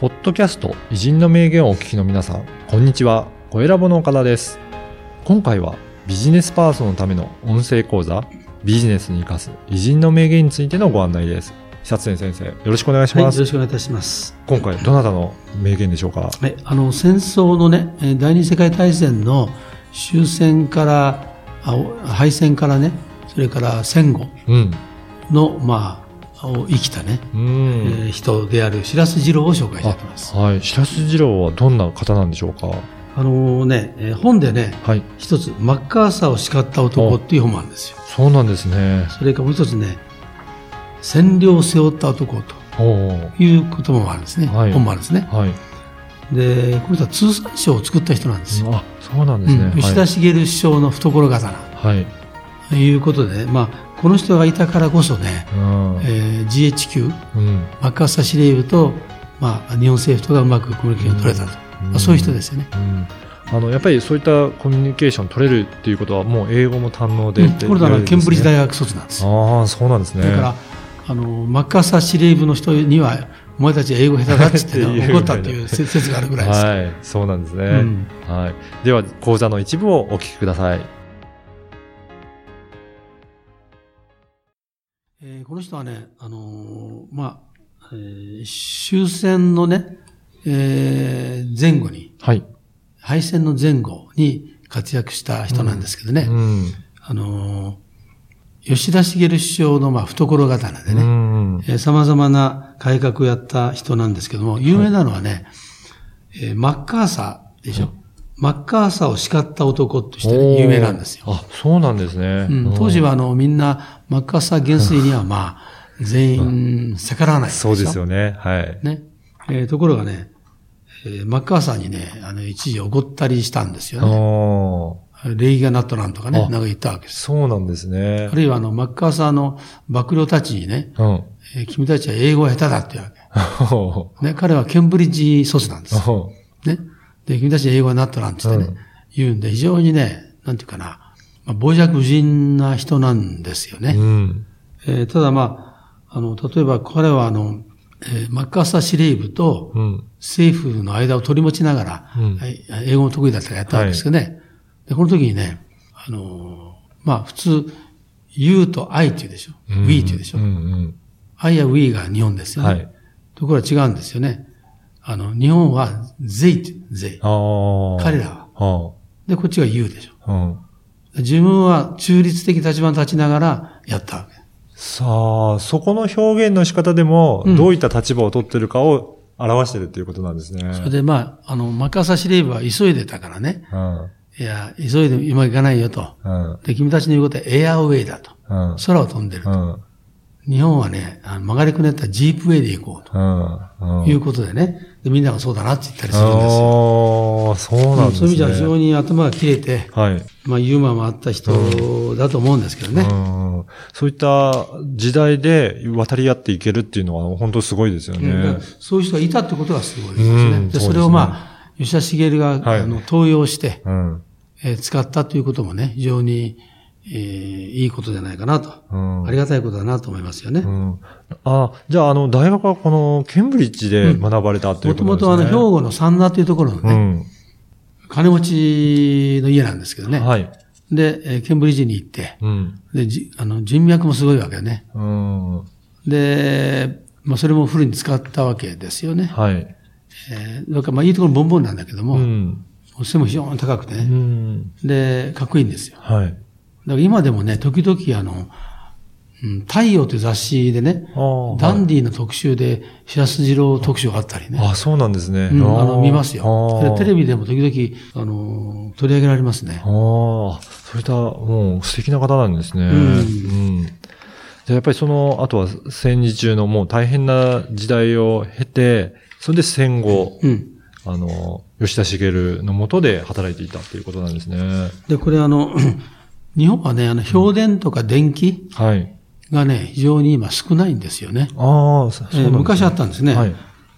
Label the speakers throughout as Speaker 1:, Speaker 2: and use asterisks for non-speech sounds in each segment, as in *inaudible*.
Speaker 1: ポッドキャスト偉人の名言をお聞きの皆さん、こんにちは。小選ぼの岡田です。今回はビジネスパーソンのための音声講座、ビジネスに生かす偉人の名言についてのご案内です。久津先生、よろしくお願いし
Speaker 2: はい、よ
Speaker 1: ます。
Speaker 2: ろしくお願いいたします。
Speaker 1: 今回、どなたの名言でしょうか？
Speaker 2: はい、あの戦争のね、えー第二次世界大戦の終戦から敗戦からね、それから戦後
Speaker 1: うん。
Speaker 2: のまあを生きたね、
Speaker 1: う
Speaker 2: え
Speaker 1: ん。
Speaker 2: ー人である白洲次郎を紹介したいます。
Speaker 1: あはい。白洲次郎はどんな方なんでしょうか？
Speaker 2: あのね、えー本でね、
Speaker 1: はい。
Speaker 2: 一つマッカーサーを叱った男っていう本もあるんですよ。
Speaker 1: そうなんですね。
Speaker 2: それからもう一つね、占領を背負った男という言葉もあるんですね。
Speaker 1: はい
Speaker 2: 本もあるんですね。
Speaker 1: はい。
Speaker 2: で、この人は通産省を作った人なんですよ。
Speaker 1: あ、そうなんですね。
Speaker 2: うん吉田茂首相の懐刀
Speaker 1: はい。はい。
Speaker 2: ということで、ね、まあ、この人がいたからこそね、
Speaker 1: うん。
Speaker 2: えー GHQ、
Speaker 1: うん。
Speaker 2: マッカーサー司令部と、まあ、日本政府とがうまくコミュニケーションを取れたと。
Speaker 1: うん
Speaker 2: まあ、そういう人ですよね。
Speaker 1: うんあのやっぱりそういったコミュニケーション取れるっていうことはもう英語も堪能で
Speaker 2: うんこれだからケンブリッジ大
Speaker 1: 学
Speaker 2: 学卒なんですよ。
Speaker 1: ああそうなんですね
Speaker 2: だから、あの、マッカーサー司令部の人には、お前たち英語下手だっつって *laughs* 怒ったっていう説説があるぐらいです。
Speaker 1: はいそうなんですね、
Speaker 2: うん
Speaker 1: はいでは講座の一部をお聞きください
Speaker 2: この人はね、あのーまあ、えー終戦のね、えー前後に、
Speaker 1: はい。
Speaker 2: 敗戦の前後に活躍した人なんですけどね、
Speaker 1: うん。
Speaker 2: あのー吉田茂首相のまあ懐刀で
Speaker 1: う
Speaker 2: ね、
Speaker 1: ん。
Speaker 2: えー様々な改革をやった人なんですけども、有名なのはね、えーマッカーサーでしょ。マッカーサーを叱った男としてね有名なんですよ。
Speaker 1: あそうなんですね、
Speaker 2: うん、当時はあのみんなマッカーサー元帥にはまあ全員逆らわないでしょ
Speaker 1: そうですよねはい
Speaker 2: ね。えーところがね、えーマッカーサーにね、あの一時怒ったりしたんですよね。礼儀がなっとなんとかね、
Speaker 1: あ
Speaker 2: なんか言ったわけです。
Speaker 1: そうなんですね
Speaker 2: あるいはあの、マッカーサーの幕僚たちにね、
Speaker 1: うん
Speaker 2: えー君たちは英語が下手だって言うわ
Speaker 1: お
Speaker 2: け。*laughs* ね、彼はケンブリッジ卒なんです。ね。で、君たちは英語がなっとなんつってね、
Speaker 1: うん
Speaker 2: 言うんで、非常にね、なんていうかな、まあ、傍若無人な人なんですよね。
Speaker 1: ーうん
Speaker 2: えーただまあ、あの、例えば彼はあの、えーマッカーサー司令部と
Speaker 1: うん
Speaker 2: 政府の間を取り持ちながら、
Speaker 1: うん
Speaker 2: はい英語も得意だったからやったわけですけどね。で、この時にね、あのーまあ普通、you と I って言うでしょ。
Speaker 1: うん
Speaker 2: we って言うでしょ。
Speaker 1: うんうん
Speaker 2: I や we が日本ですよね。
Speaker 1: はい
Speaker 2: ところが違うんですよね。あの、日本は they って、
Speaker 1: あ
Speaker 2: 彼らは。
Speaker 1: は
Speaker 2: で、こっちが you でしょ。自分は中立的立場に立ちながらやったわけ。
Speaker 1: さあ、そこの表現の仕方でも、
Speaker 2: うん
Speaker 1: どういった立場を取ってるかを表してるっていうことなんですね。
Speaker 2: それでまあ、あの、マッカーサー司令部は急いでたからね。
Speaker 1: うん。
Speaker 2: いや、急いで今行かないよと。
Speaker 1: うん。
Speaker 2: で、君たちの言うことはエアウェイだと。
Speaker 1: うん。
Speaker 2: 空を飛んでると。
Speaker 1: うん。
Speaker 2: 日本はね、あの曲がりくねったジープウェイで行こう。ということでね。で、みんながそうだなって言ったりするんですよ。
Speaker 1: ああ、そうなんですね。
Speaker 2: そういう意味じゃ非常に頭が切れて、
Speaker 1: はい。
Speaker 2: まあユーモアもあった人だと思うんですけどね。
Speaker 1: うん。そういった時代で渡り合っていけるっていうのは本当すごいですよ
Speaker 2: うん。そういう人がいたってことがすごいですね。で
Speaker 1: うんですね
Speaker 2: それをまあ、吉田茂が、
Speaker 1: はい
Speaker 2: あの登用して、
Speaker 1: うん。
Speaker 2: えー使ったということもね、非常に、えーいいことじゃないかなと。
Speaker 1: うん。
Speaker 2: ありがたいことだなと思いますよね。
Speaker 1: うん。あじゃあ、あの、大学はこの、ケンブリッジで学ばれたという
Speaker 2: も
Speaker 1: こととですね。
Speaker 2: もとあの、兵庫の三田というところのね、
Speaker 1: うん。
Speaker 2: 金持ちの家なんですけどね。
Speaker 1: はい。
Speaker 2: で、えーケンブリッジに行って、
Speaker 1: うん。
Speaker 2: で、じあの、人脈もすごいわけよね。
Speaker 1: うん。
Speaker 2: で、まあ、それもフルに使ったわけですよね。
Speaker 1: はい。
Speaker 2: えー、だからまあ、いいところボンボンなんだけども、
Speaker 1: うん。
Speaker 2: 背も非常に高くて
Speaker 1: う
Speaker 2: ね。
Speaker 1: ん。
Speaker 2: で、かっこいいんですよ。だか
Speaker 1: はい。
Speaker 2: ら今でもね、時々あの、うん、太陽という雑誌でね、ダンディの特集で、白洲次郎特集があったりね。
Speaker 1: あ、そうなんですね。
Speaker 2: うん、あの、見ますよ。でテレ
Speaker 1: ビ。
Speaker 2: ビでも時々、あの、取り上げられますね
Speaker 1: あ。あ、そういった、もう素敵な方なんですね。
Speaker 2: ん
Speaker 1: うん。でやっぱりその、あとは戦時中のもう大変な時代を経て、それで戦後、
Speaker 2: うん。
Speaker 1: あの、吉田茂の下で働いていたっていうことなんですね。
Speaker 2: で、これあの、日本はね、あの、評伝とか電気
Speaker 1: はい。
Speaker 2: がね、非常に今少ないんですよね。
Speaker 1: ああ、そそうですね
Speaker 2: えー昔あったんですね。
Speaker 1: はい。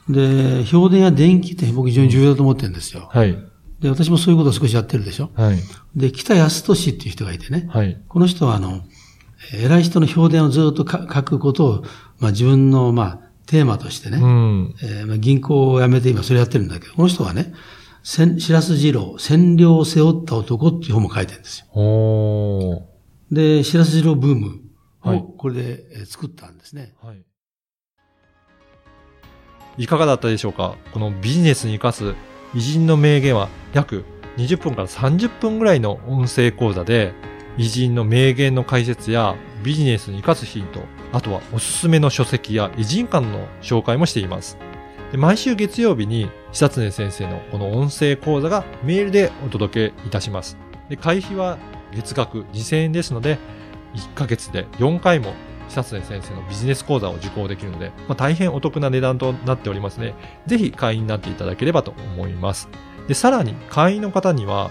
Speaker 2: で、評伝や電気って僕非常に重要だと思ってるんですよ。
Speaker 1: はい。
Speaker 2: で、私もそういうことを少しやってるでしょ。
Speaker 1: はい。
Speaker 2: で、北安俊っていう人がいてね。
Speaker 1: はい。
Speaker 2: この人はあの、偉い人の評伝をずっとか書くことを、まあ自分の、まあ、テーマとしてね、
Speaker 1: うん。
Speaker 2: えーまあ、銀行を辞めて今それやってるんだけど、この人はね、千白洲二郎、占領を背負った男っていう本も書いてるんですよ。で、白洲二郎ブーム
Speaker 1: はい
Speaker 2: をこれでえー作ったんですね。
Speaker 1: はい。いかがだったでしょうか？このビジネスに活かす偉人の名言は約20分から30分ぐらいの音声講座で偉人の名言の解説やビジネスに活かすヒント、あとはおすすめの書籍や偉人間の紹介もしています。で毎週月曜日に久常先生のこの音声講座がメールでお届けいたします。で会費は月額2000円ですので、1ヶ月で4回も久常先生のビジネス講座を受講できるので、まあ、大変お得な値段となっておりますので、ぜひ会員になっていただければと思います。で、さらに会員の方には、